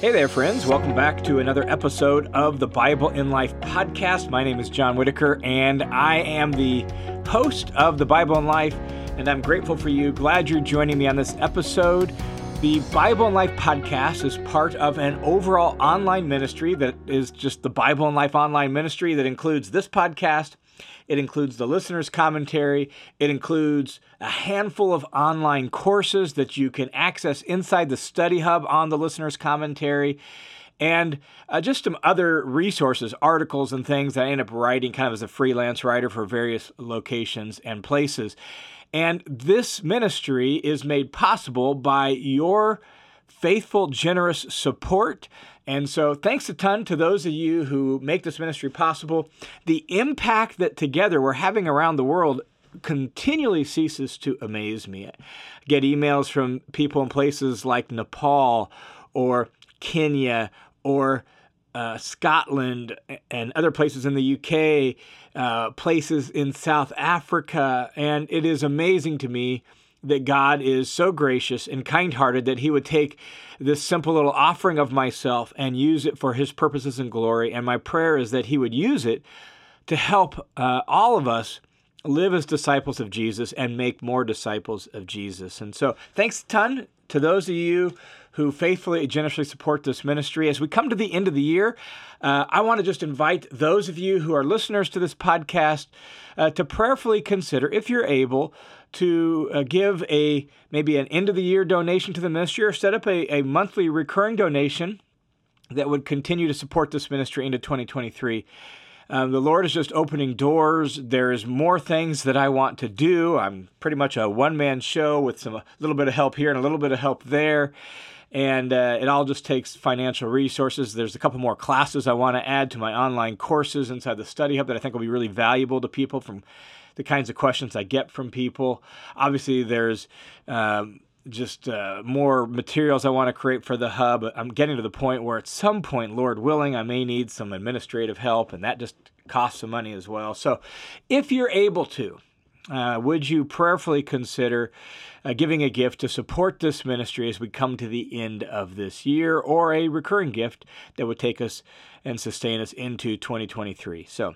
Hey there, friends. Welcome back to another episode of the Bible in Life podcast. My name is John Whitaker, and I am the host of the Bible in Life, and I'm grateful for you. Glad you're joining me on this episode. The Bible in Life podcast is part of an overall online ministry that is just the Bible in Life online ministry that includes this podcast it includes the listener's commentary. It includes a handful of online courses that you can access inside the study hub on the listener's commentary. And uh, just some other resources, articles, and things that I end up writing kind of as a freelance writer for various locations and places. And this ministry is made possible by your faithful, generous support. And so, thanks a ton to those of you who make this ministry possible. The impact that together we're having around the world continually ceases to amaze me. I get emails from people in places like Nepal or Kenya or uh, Scotland and other places in the UK, uh, places in South Africa, and it is amazing to me that God is so gracious and kind hearted that He would take this simple little offering of myself and use it for His purposes and glory. And my prayer is that He would use it to help uh, all of us live as disciples of Jesus and make more disciples of Jesus. And so, thanks a ton to those of you who faithfully, and generously support this ministry. As we come to the end of the year, uh, I want to just invite those of you who are listeners to this podcast uh, to prayerfully consider, if you're able, to uh, give a maybe an end of the year donation to the ministry or set up a, a monthly recurring donation that would continue to support this ministry into 2023. Um, the Lord is just opening doors. There's more things that I want to do. I'm pretty much a one man show with some a little bit of help here and a little bit of help there. And uh, it all just takes financial resources. There's a couple more classes I want to add to my online courses inside the study hub that I think will be really valuable to people from the kinds of questions I get from people. Obviously, there's um, just uh, more materials I want to create for the hub. I'm getting to the point where, at some point, Lord willing, I may need some administrative help, and that just costs some money as well. So, if you're able to, uh, would you prayerfully consider uh, giving a gift to support this ministry as we come to the end of this year, or a recurring gift that would take us and sustain us into 2023? So,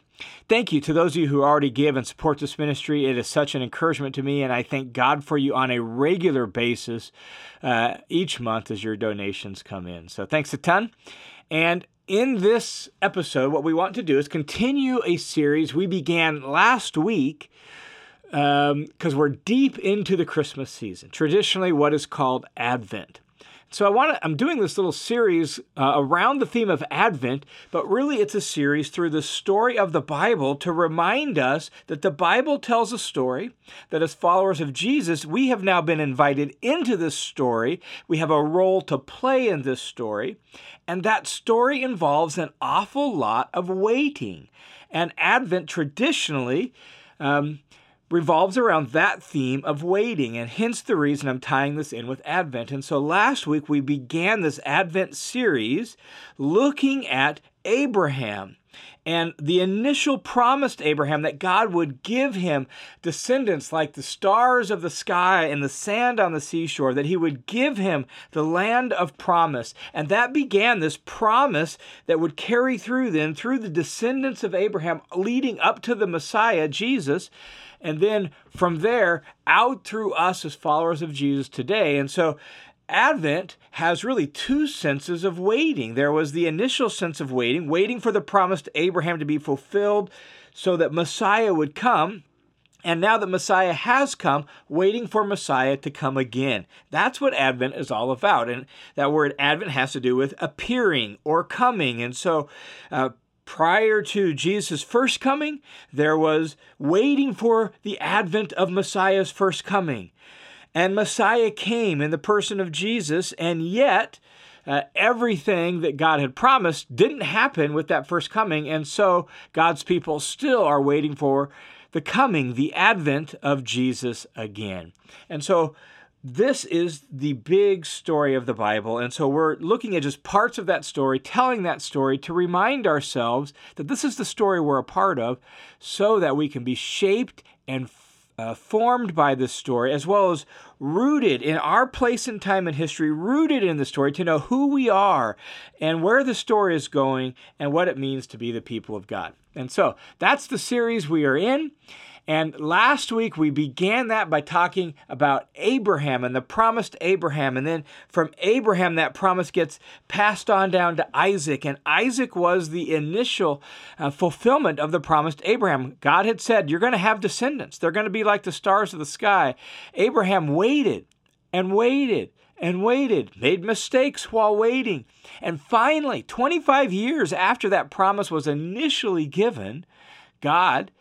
thank you to those of you who already give and support this ministry. It is such an encouragement to me, and I thank God for you on a regular basis uh, each month as your donations come in. So, thanks a ton. And in this episode, what we want to do is continue a series we began last week because um, we're deep into the Christmas season, traditionally what is called Advent. So I want to, I'm doing this little series uh, around the theme of Advent, but really it's a series through the story of the Bible to remind us that the Bible tells a story that as followers of Jesus, we have now been invited into this story. We have a role to play in this story, and that story involves an awful lot of waiting. And Advent traditionally um, revolves around that theme of waiting, and hence the reason I'm tying this in with Advent. And so last week we began this Advent series looking at Abraham and the initial promise to Abraham that God would give him descendants like the stars of the sky and the sand on the seashore, that he would give him the land of promise. And that began this promise that would carry through then through the descendants of Abraham leading up to the Messiah, Jesus and then from there out through us as followers of Jesus today. And so Advent has really two senses of waiting. There was the initial sense of waiting, waiting for the promise to Abraham to be fulfilled so that Messiah would come. And now that Messiah has come, waiting for Messiah to come again. That's what Advent is all about. And that word Advent has to do with appearing or coming. And so uh, prior to Jesus' first coming, there was waiting for the advent of Messiah's first coming. And Messiah came in the person of Jesus, and yet uh, everything that God had promised didn't happen with that first coming. And so God's people still are waiting for the coming, the advent of Jesus again. And so this is the big story of the Bible. And so we're looking at just parts of that story, telling that story to remind ourselves that this is the story we're a part of so that we can be shaped and uh, formed by this story, as well as rooted in our place and time and history, rooted in the story to know who we are and where the story is going and what it means to be the people of God. And so that's the series we are in. And last week we began that by talking about Abraham and the promise to Abraham. And then from Abraham, that promise gets passed on down to Isaac. And Isaac was the initial uh, fulfillment of the promise to Abraham. God had said, You're going to have descendants, they're going to be like the stars of the sky. Abraham waited and waited and waited, made mistakes while waiting. And finally, 25 years after that promise was initially given, God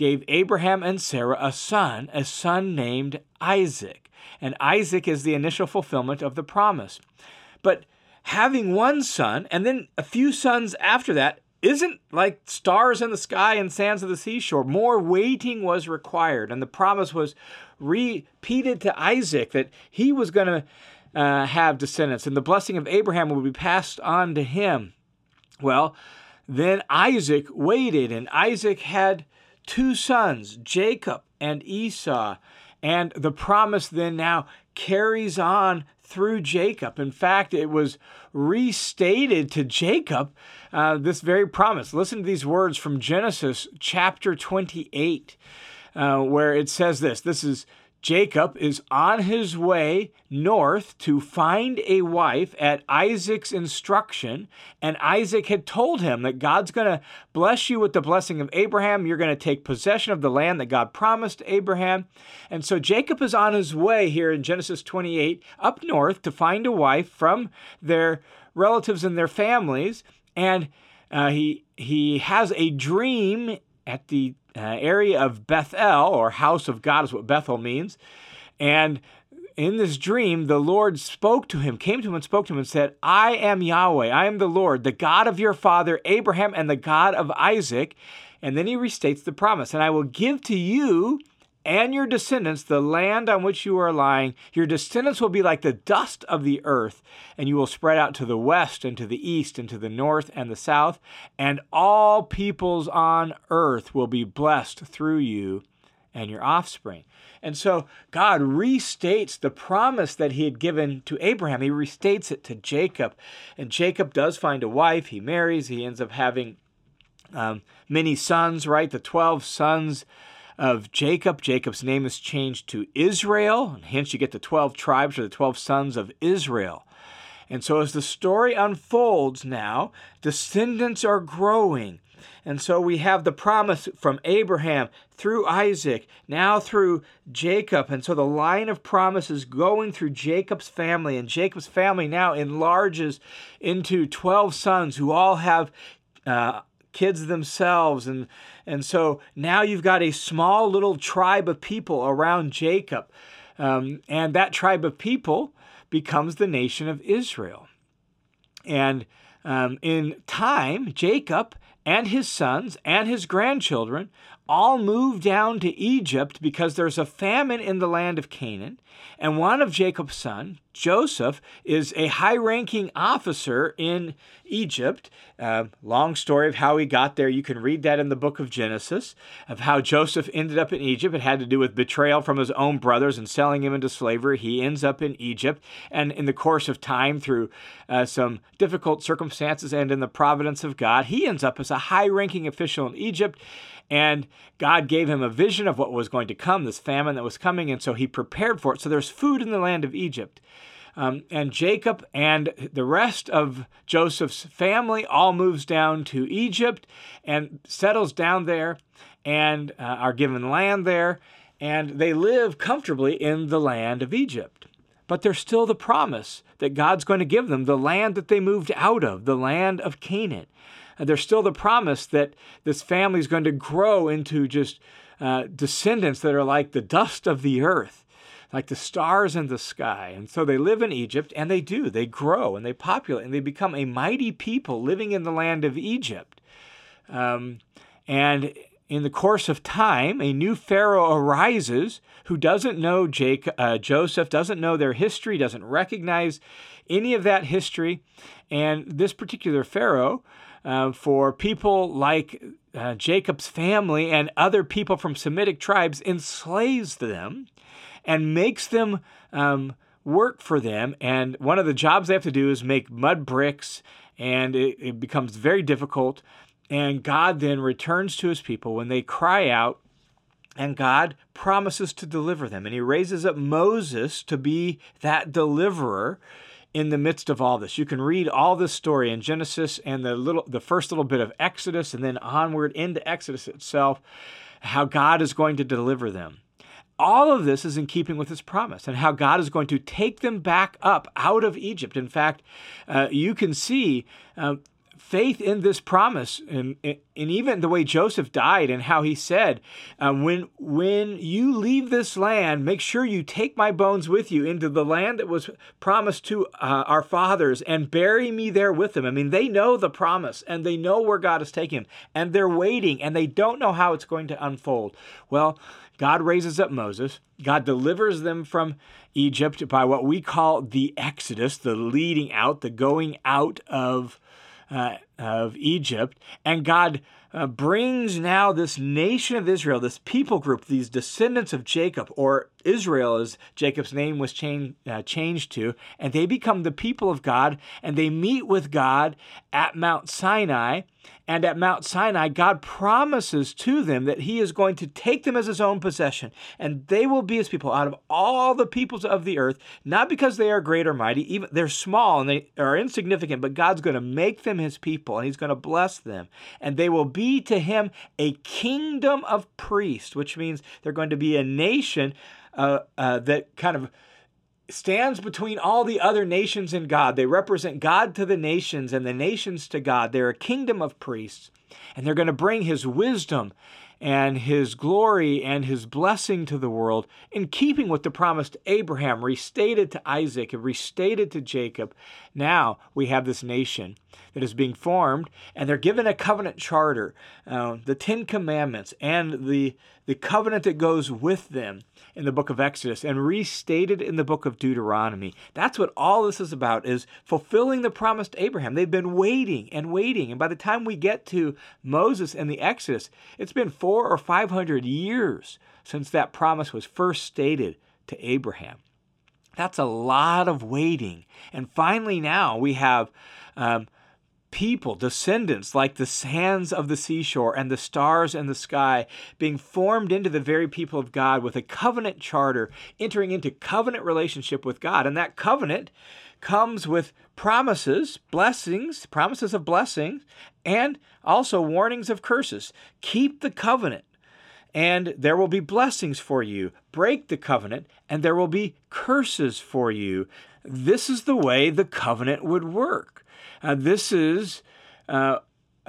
gave Abraham and Sarah a son, a son named Isaac. And Isaac is the initial fulfillment of the promise. But having one son and then a few sons after that isn't like stars in the sky and sands of the seashore. More waiting was required, and the promise was repeated to Isaac that he was going to uh, have descendants, and the blessing of Abraham would be passed on to him. Well, then Isaac waited, and Isaac had two sons, Jacob and Esau. And the promise then now carries on through Jacob. In fact, it was restated to Jacob, uh, this very promise. Listen to these words from Genesis chapter 28, uh, where it says this. This is Jacob is on his way north to find a wife at Isaac's instruction, and Isaac had told him that God's going to bless you with the blessing of Abraham. You're going to take possession of the land that God promised Abraham. And so Jacob is on his way here in Genesis 28 up north to find a wife from their relatives and their families, and uh, he he has a dream at the uh, area of Bethel, or house of God is what Bethel means. And in this dream, the Lord spoke to him, came to him and spoke to him and said, I am Yahweh, I am the Lord, the God of your father Abraham and the God of Isaac. And then he restates the promise, and I will give to you and your descendants the land on which you are lying. Your descendants will be like the dust of the earth, and you will spread out to the west and to the east and to the north and the south, and all peoples on earth will be blessed through you and your offspring. And so God restates the promise that he had given to Abraham. He restates it to Jacob. And Jacob does find a wife. He marries. He ends up having um, many sons, right? The 12 sons of Jacob. Jacob's name is changed to Israel, and hence you get the 12 tribes or the 12 sons of Israel. And so as the story unfolds now, descendants are growing. And so we have the promise from Abraham through Isaac, now through Jacob. And so the line of promise is going through Jacob's family. And Jacob's family now enlarges into 12 sons who all have uh, kids themselves. And and so now you've got a small little tribe of people around Jacob. Um, and that tribe of people becomes the nation of Israel. And um, in time Jacob and his sons and his grandchildren all move down to Egypt because there's a famine in the land of Canaan. And one of Jacob's sons, Joseph, is a high ranking officer in Egypt. Uh, long story of how he got there. You can read that in the book of Genesis, of how Joseph ended up in Egypt. It had to do with betrayal from his own brothers and selling him into slavery. He ends up in Egypt. And in the course of time, through uh, some difficult circumstances and in the providence of God, he ends up as a high ranking official in Egypt. And God gave him a vision of what was going to come, this famine that was coming, and so he prepared for it. So there's food in the land of Egypt. Um, and Jacob and the rest of Joseph's family all moves down to Egypt and settles down there and uh, are given land there, and they live comfortably in the land of Egypt. But there's still the promise that God's going to give them the land that they moved out of, the land of Canaan there's still the promise that this family is going to grow into just uh, descendants that are like the dust of the earth, like the stars in the sky. And so they live in Egypt, and they do. They grow and they populate, and they become a mighty people living in the land of Egypt. Um, and in the course of time, a new Pharaoh arises who doesn't know Jake, uh, Joseph, doesn't know their history, doesn't recognize any of that history. And this particular Pharaoh uh, for people like uh, Jacob's family and other people from Semitic tribes, enslaves them and makes them um, work for them. And one of the jobs they have to do is make mud bricks, and it, it becomes very difficult. And God then returns to his people when they cry out, and God promises to deliver them. And he raises up Moses to be that deliverer in the midst of all this. You can read all this story in Genesis and the little the first little bit of Exodus and then onward into Exodus itself how God is going to deliver them. All of this is in keeping with his promise and how God is going to take them back up out of Egypt. In fact, uh, you can see uh, faith in this promise and, and even the way Joseph died and how he said, um, when, when you leave this land, make sure you take my bones with you into the land that was promised to uh, our fathers and bury me there with them. I mean, they know the promise and they know where God is taking them and they're waiting and they don't know how it's going to unfold. Well, God raises up Moses. God delivers them from Egypt by what we call the Exodus, the leading out, the going out of uh, of Egypt, and God uh, brings now this nation of Israel, this people group, these descendants of Jacob, or Israel as Jacob's name was uh, changed to, and they become the people of God, and they meet with God at Mount Sinai. And at Mount Sinai, God promises to them that He is going to take them as His own possession, and they will be His people out of all the peoples of the earth, not because they are great or mighty, even they're small and they are insignificant, but God's going to make them His people, and He's going to bless them, and they will be to Him a kingdom of priests, which means they're going to be a nation uh, uh, that kind of stands between all the other nations and God. They represent God to the nations and the nations to God. They're a kingdom of priests, and they're going to bring his wisdom and his glory and his blessing to the world in keeping with the promise to Abraham, restated to Isaac, and restated to Jacob. Now we have this nation that is being formed, and they're given a covenant charter, uh, the Ten Commandments, and the, the covenant that goes with them in the book of Exodus and restated in the book of Deuteronomy. That's what all this is about is fulfilling the promise to Abraham. They've been waiting and waiting. And by the time we get to Moses and the Exodus, it's been 4 or 500 years since that promise was first stated to Abraham. That's a lot of waiting. And finally now we have um, people, descendants like the sands of the seashore and the stars in the sky, being formed into the very people of God with a covenant charter, entering into covenant relationship with God. And that covenant comes with promises, blessings, promises of blessings, and also warnings of curses. Keep the covenant. And there will be blessings for you. Break the covenant, and there will be curses for you. This is the way the covenant would work. Uh, this is uh,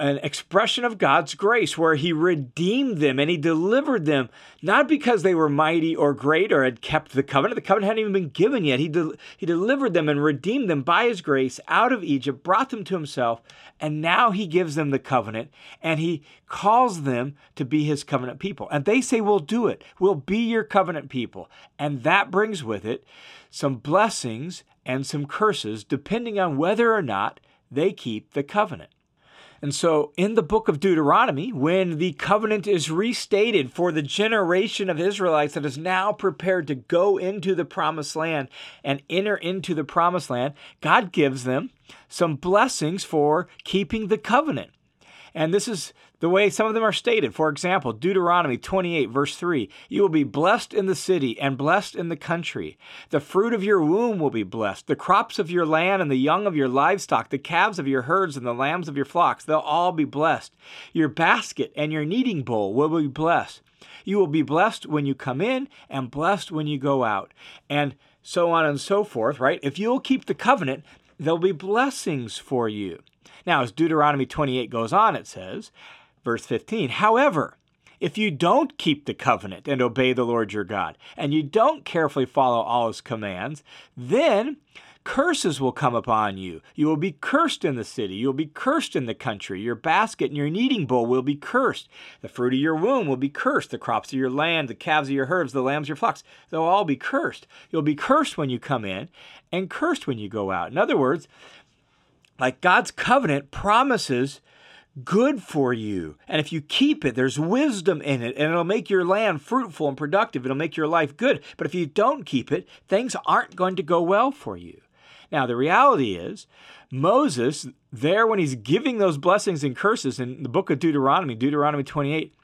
an expression of God's grace where He redeemed them and He delivered them, not because they were mighty or great or had kept the covenant. The covenant hadn't even been given yet. He, de- he delivered them and redeemed them by His grace out of Egypt, brought them to Himself, and now He gives them the covenant and He calls them to be His covenant people. And they say, We'll do it. We'll be your covenant people. And that brings with it some blessings and some curses, depending on whether or not they keep the covenant. And so, in the book of Deuteronomy, when the covenant is restated for the generation of Israelites that is now prepared to go into the promised land and enter into the promised land, God gives them some blessings for keeping the covenant. And this is the way some of them are stated. For example, Deuteronomy 28, verse 3 You will be blessed in the city and blessed in the country. The fruit of your womb will be blessed, the crops of your land and the young of your livestock, the calves of your herds and the lambs of your flocks, they'll all be blessed. Your basket and your kneading bowl will be blessed. You will be blessed when you come in and blessed when you go out. And so on and so forth, right? If you'll keep the covenant, there'll be blessings for you. Now, as Deuteronomy 28 goes on, it says, verse 15, however, if you don't keep the covenant and obey the Lord your God, and you don't carefully follow all his commands, then curses will come upon you. You will be cursed in the city. You will be cursed in the country. Your basket and your kneading bowl will be cursed. The fruit of your womb will be cursed. The crops of your land, the calves of your herds, the lambs of your flocks, they'll all be cursed. You'll be cursed when you come in and cursed when you go out. In other words, like God's covenant promises good for you. And if you keep it, there's wisdom in it, and it'll make your land fruitful and productive. It'll make your life good. But if you don't keep it, things aren't going to go well for you. Now, the reality is, Moses, there when he's giving those blessings and curses in the book of Deuteronomy, Deuteronomy 28,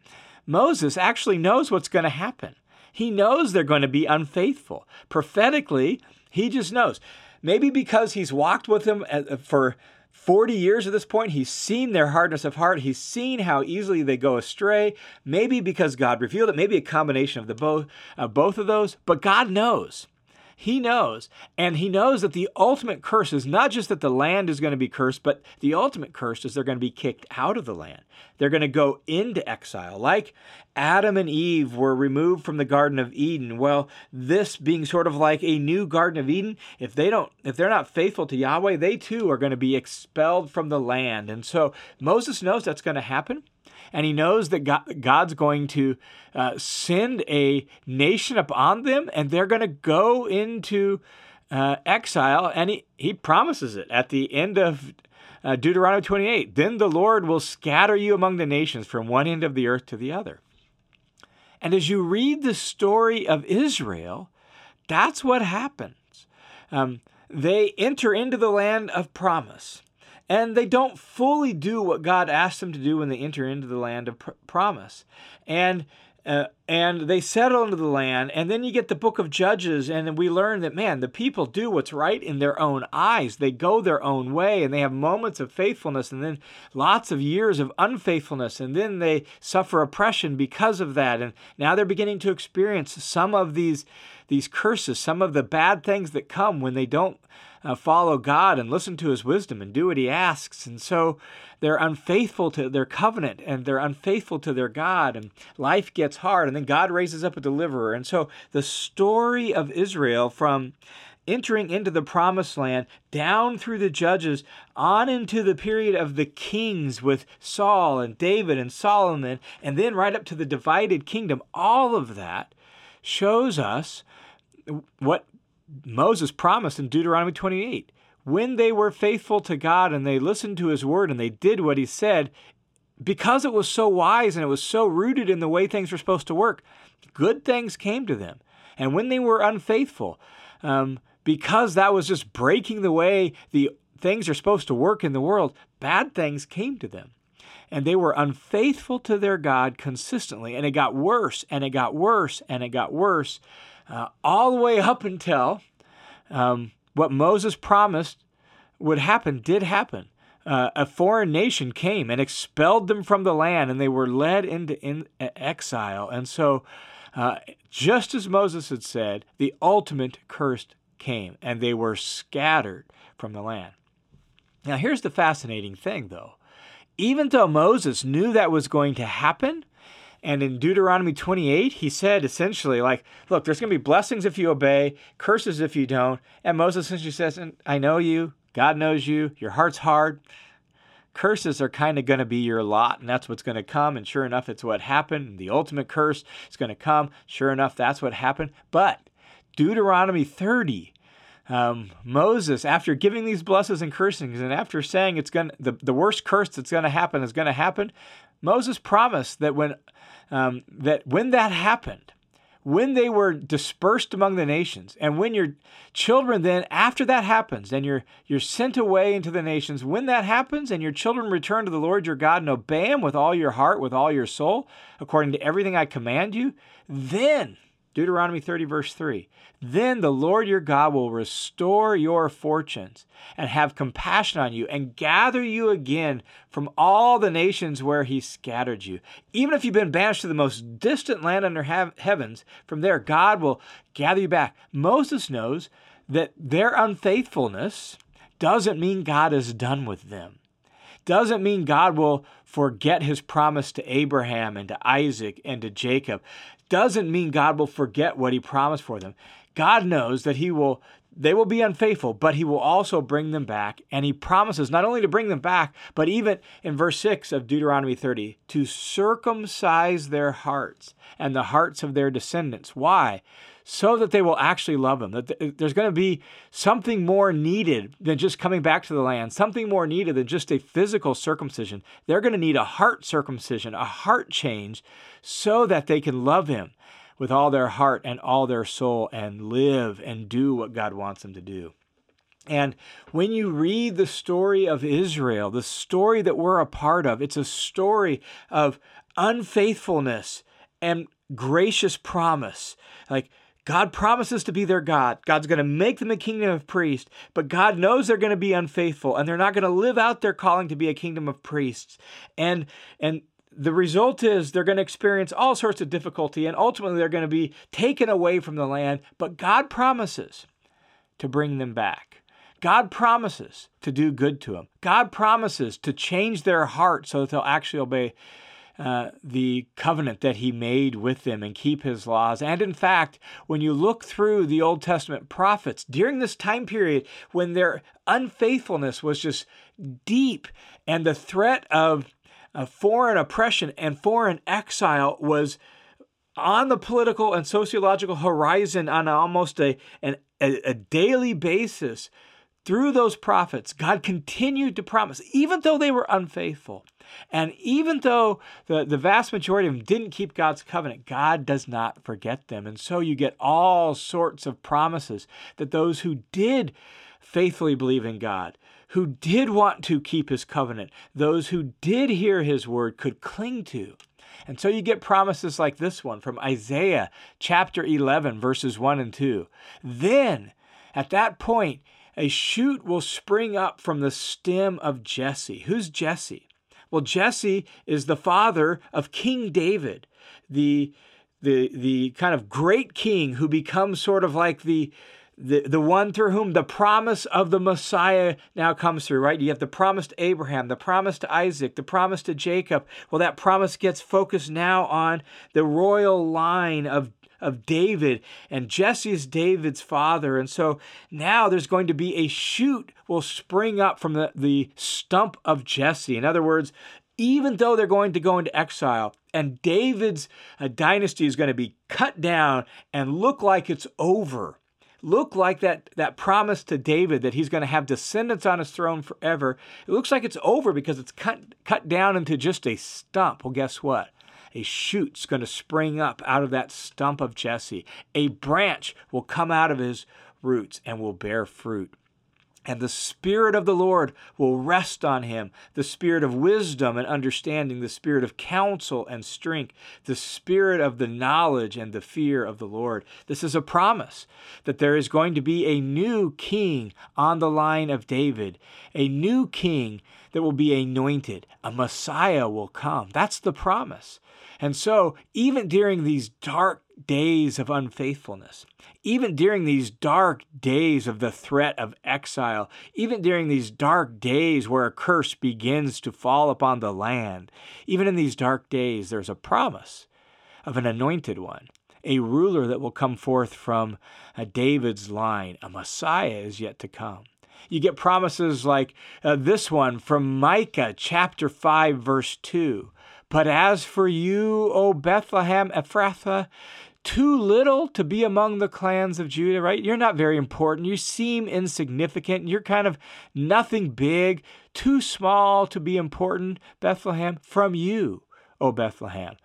Moses actually knows what's going to happen. He knows they're going to be unfaithful. Prophetically, he just knows. Maybe because he's walked with them uh, for 40 years at this point, he's seen their hardness of heart. He's seen how easily they go astray. Maybe because God revealed it. Maybe a combination of the both, uh, both of those. But God knows. He knows. And he knows that the ultimate curse is not just that the land is going to be cursed, but the ultimate curse is they're going to be kicked out of the land. They're going to go into exile. Like Adam and Eve were removed from the Garden of Eden. Well, this being sort of like a new Garden of Eden, if they don't, if they're not faithful to Yahweh, they too are going to be expelled from the land. And so Moses knows that's going to happen and he knows that God, God's going to uh, send a nation upon them, and they're going to go into uh, exile. And he, he promises it at the end of uh, Deuteronomy 28. Then the Lord will scatter you among the nations from one end of the earth to the other. And as you read the story of Israel, that's what happens. Um, they enter into the land of promise and they don't fully do what God asked them to do when they enter into the land of pr- promise. And uh, and they settle into the land, and then you get the book of Judges, and we learn that, man, the people do what's right in their own eyes. They go their own way, and they have moments of faithfulness, and then lots of years of unfaithfulness, and then they suffer oppression because of that. And now they're beginning to experience some of these, these curses, some of the bad things that come when they don't uh, follow God and listen to his wisdom and do what he asks. And so they're unfaithful to their covenant and they're unfaithful to their God, and life gets hard. And then God raises up a deliverer. And so the story of Israel from entering into the promised land, down through the judges, on into the period of the kings with Saul and David and Solomon, and then right up to the divided kingdom. All of that shows us what Moses promised in Deuteronomy 28. When they were faithful to God and they listened to his word and they did what he said, because it was so wise and it was so rooted in the way things were supposed to work, good things came to them. And when they were unfaithful, um, because that was just breaking the way the things are supposed to work in the world, bad things came to them. And they were unfaithful to their God consistently. And it got worse and it got worse and it got worse uh, all the way up until um, what Moses promised would happen did happen. Uh, a foreign nation came and expelled them from the land, and they were led into in, exile. And so, uh, just as Moses had said, the ultimate curse came, and they were scattered from the land. Now, here's the fascinating thing, though. Even though Moses knew that was going to happen, and in Deuteronomy 28, he said essentially, like, look, there's going to be blessings if you obey, curses if you don't. And Moses essentially says, I know you, God knows you, your heart's hard. Curses are kind of going to be your lot, and that's what's going to come. And sure enough, it's what happened. The ultimate curse is going to come. Sure enough, that's what happened. But Deuteronomy 30, um, Moses, after giving these blessings and cursings, and after saying it's going the, the worst curse that's going to happen is going to happen, Moses promised that when um, that when that happened, when they were dispersed among the nations, and when your children then, after that happens, and you're you're sent away into the nations, when that happens, and your children return to the Lord your God and obey Him with all your heart, with all your soul, according to everything I command you, then Deuteronomy 30, verse 3. Then the Lord your God will restore your fortunes and have compassion on you and gather you again from all the nations where he scattered you. Even if you've been banished to the most distant land under heavens, from there God will gather you back. Moses knows that their unfaithfulness doesn't mean God is done with them doesn't mean God will forget his promise to Abraham and to Isaac and to Jacob doesn't mean God will forget what he promised for them. God knows that he will they will be unfaithful, but he will also bring them back. And he promises not only to bring them back, but even in verse 6 of Deuteronomy 30, to circumcise their hearts and the hearts of their descendants. Why? so that they will actually love him. That uh, there's going to be something more needed than just coming back to the land, something more needed than just a physical circumcision. They're going to need a heart circumcision, a heart change, so that they can love him with all their heart and all their soul and live and do what God wants them to do. And when you read the story of Israel, the story that we're a part of, it's a story of unfaithfulness and gracious promise. Like God promises to be their God. God's going to make them a kingdom of priests, but God knows they're going to be unfaithful and they're not going to live out their calling to be a kingdom of priests. And and the result is they're going to experience all sorts of difficulty and ultimately they're going to be taken away from the land, but God promises to bring them back. God promises to do good to them. God promises to change their heart so that they'll actually obey uh, the covenant that he made with them and keep his laws. And in fact, when you look through the Old Testament prophets during this time period when their unfaithfulness was just deep and the threat of foreign oppression and foreign exile was on the political and sociological horizon on almost a, an, a, a daily basis, through those prophets, God continued to promise, even though they were unfaithful, and even though the, the vast majority of them didn't keep God's covenant, God does not forget them. And so you get all sorts of promises that those who did faithfully believe in God, who did want to keep his covenant, those who did hear his word could cling to. And so you get promises like this one from Isaiah chapter 11, verses 1 and 2. Then, at that point, a shoot will spring up from the stem of Jesse. Who's Jesse? Well, Jesse is the father of King David, the, the, the kind of great king who becomes sort of like the, the, the one through whom the promise of the Messiah now comes through, right? You have the promise to Abraham, the promise to Isaac, the promise to Jacob. Well, that promise gets focused now on the royal line of of David, and Jesse is David's father. And so now there's going to be a shoot will spring up from the, the stump of Jesse. In other words, even though they're going to go into exile and David's uh, dynasty is going to be cut down and look like it's over, look like that, that promise to David that he's going to have descendants on his throne forever, it looks like it's over because it's cut, cut down into just a stump. Well, guess what? a shoot's going to spring up out of that stump of Jesse. A branch will come out of his roots and will bear fruit. And the Spirit of the Lord will rest on him the Spirit of wisdom and understanding, the Spirit of counsel and strength, the Spirit of the knowledge and the fear of the Lord. This is a promise that there is going to be a new king on the line of David, a new king that will be anointed. A Messiah will come. That's the promise. And so, even during these dark days of unfaithfulness, even during these dark days of the threat of exile, even during these dark days where a curse begins to fall upon the land, even in these dark days, there's a promise of an anointed one, a ruler that will come forth from a David's line. A Messiah is yet to come. You get promises like uh, this one from Micah chapter 5, verse 2. But as for you, O Bethlehem Ephrathah, too little to be among the clans of Judah, right? You're not very important. You seem insignificant. You're kind of nothing big, too small to be important, Bethlehem. From you, O Bethlehem,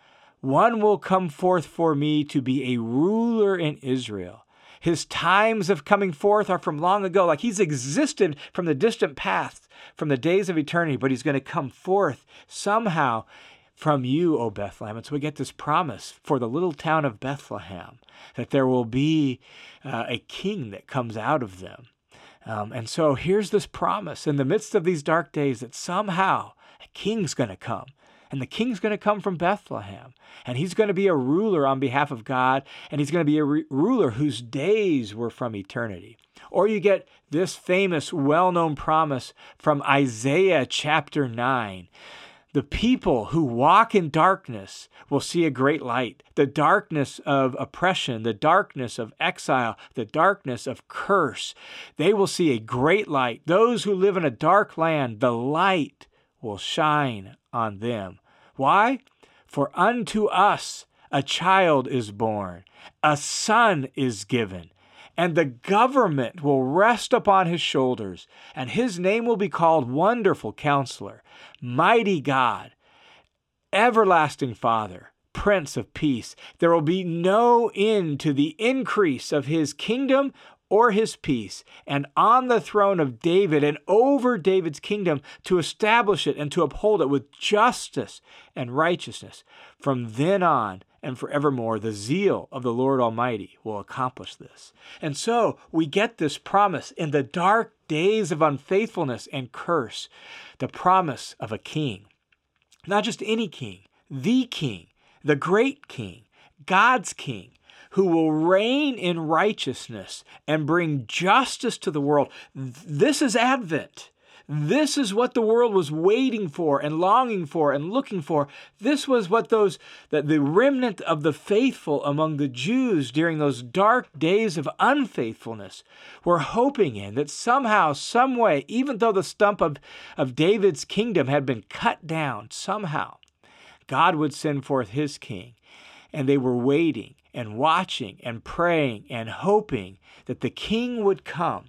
one will come forth for me to be a ruler in Israel. His times of coming forth are from long ago, like he's existed from the distant past, from the days of eternity, but he's going to come forth somehow from you, O Bethlehem. And so we get this promise for the little town of Bethlehem that there will be uh, a king that comes out of them. Um, and so here's this promise in the midst of these dark days that somehow a king's going to come. And the king's going to come from Bethlehem. And he's going to be a ruler on behalf of God. And he's going to be a re- ruler whose days were from eternity. Or you get this famous, well known promise from Isaiah chapter 9 the people who walk in darkness will see a great light. The darkness of oppression, the darkness of exile, the darkness of curse, they will see a great light. Those who live in a dark land, the light will shine on them. Why? For unto us a child is born, a son is given, and the government will rest upon his shoulders, and his name will be called Wonderful Counselor, Mighty God, Everlasting Father, Prince of Peace. There will be no end to the increase of his kingdom or his peace, and on the throne of David and over David's kingdom to establish it and to uphold it with justice and righteousness. From then on and forevermore, the zeal of the Lord Almighty will accomplish this. And so we get this promise in the dark days of unfaithfulness and curse, the promise of a king. Not just any king, the king, the great king, God's king who will reign in righteousness and bring justice to the world. This is Advent. This is what the world was waiting for and longing for and looking for. This was what those that the remnant of the faithful among the Jews during those dark days of unfaithfulness were hoping in that somehow, some way, even though the stump of, of David's kingdom had been cut down, somehow God would send forth his king. And they were waiting and watching and praying and hoping that the king would come.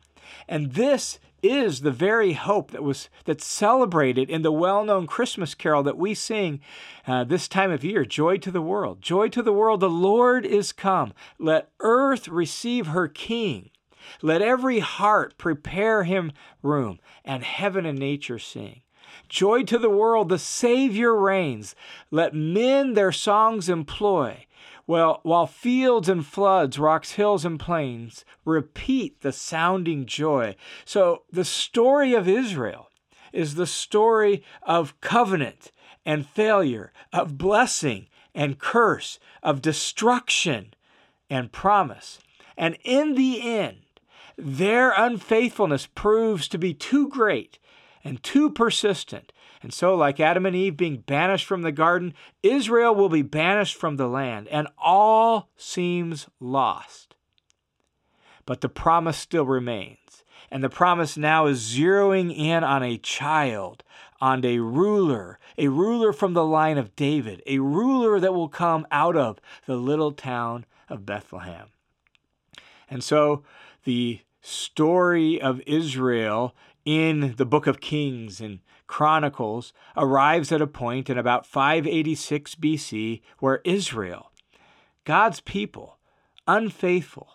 And this is the very hope that was that's celebrated in the well-known Christmas carol that we sing uh, this time of year joy to the world. Joy to the world the lord is come. Let earth receive her king. Let every heart prepare him room and heaven and nature sing joy to the world the savior reigns let men their songs employ well, while fields and floods, rocks, hills, and plains repeat the sounding joy. So the story of Israel is the story of covenant and failure, of blessing and curse, of destruction and promise. And in the end, their unfaithfulness proves to be too great and too persistent and so, like Adam and Eve being banished from the garden, Israel will be banished from the land, and all seems lost. But the promise still remains. And the promise now is zeroing in on a child, on a ruler, a ruler from the line of David, a ruler that will come out of the little town of Bethlehem. And so the story of Israel in the book of Kings and Chronicles arrives at a point in about 586 BC where Israel, God's people, unfaithful,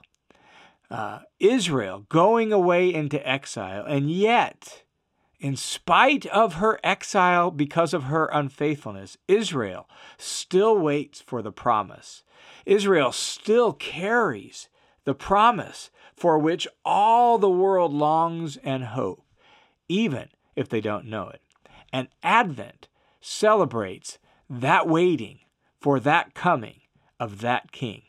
uh, Israel going away into exile, and yet, in spite of her exile because of her unfaithfulness, Israel still waits for the promise. Israel still carries the promise for which all the world longs and hopes even if they don't know it. And Advent celebrates that waiting for that coming of that King.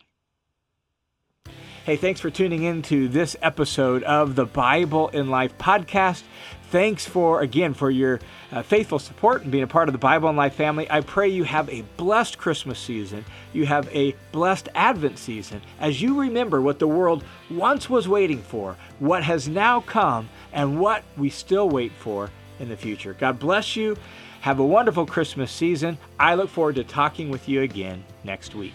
Hey, thanks for tuning in to this episode of the Bible in Life podcast. Thanks for, again, for your uh, faithful support and being a part of the Bible in Life family. I pray you have a blessed Christmas season. You have a blessed Advent season as you remember what the world once was waiting for, what has now come, and what we still wait for in the future. God bless you. Have a wonderful Christmas season. I look forward to talking with you again next week.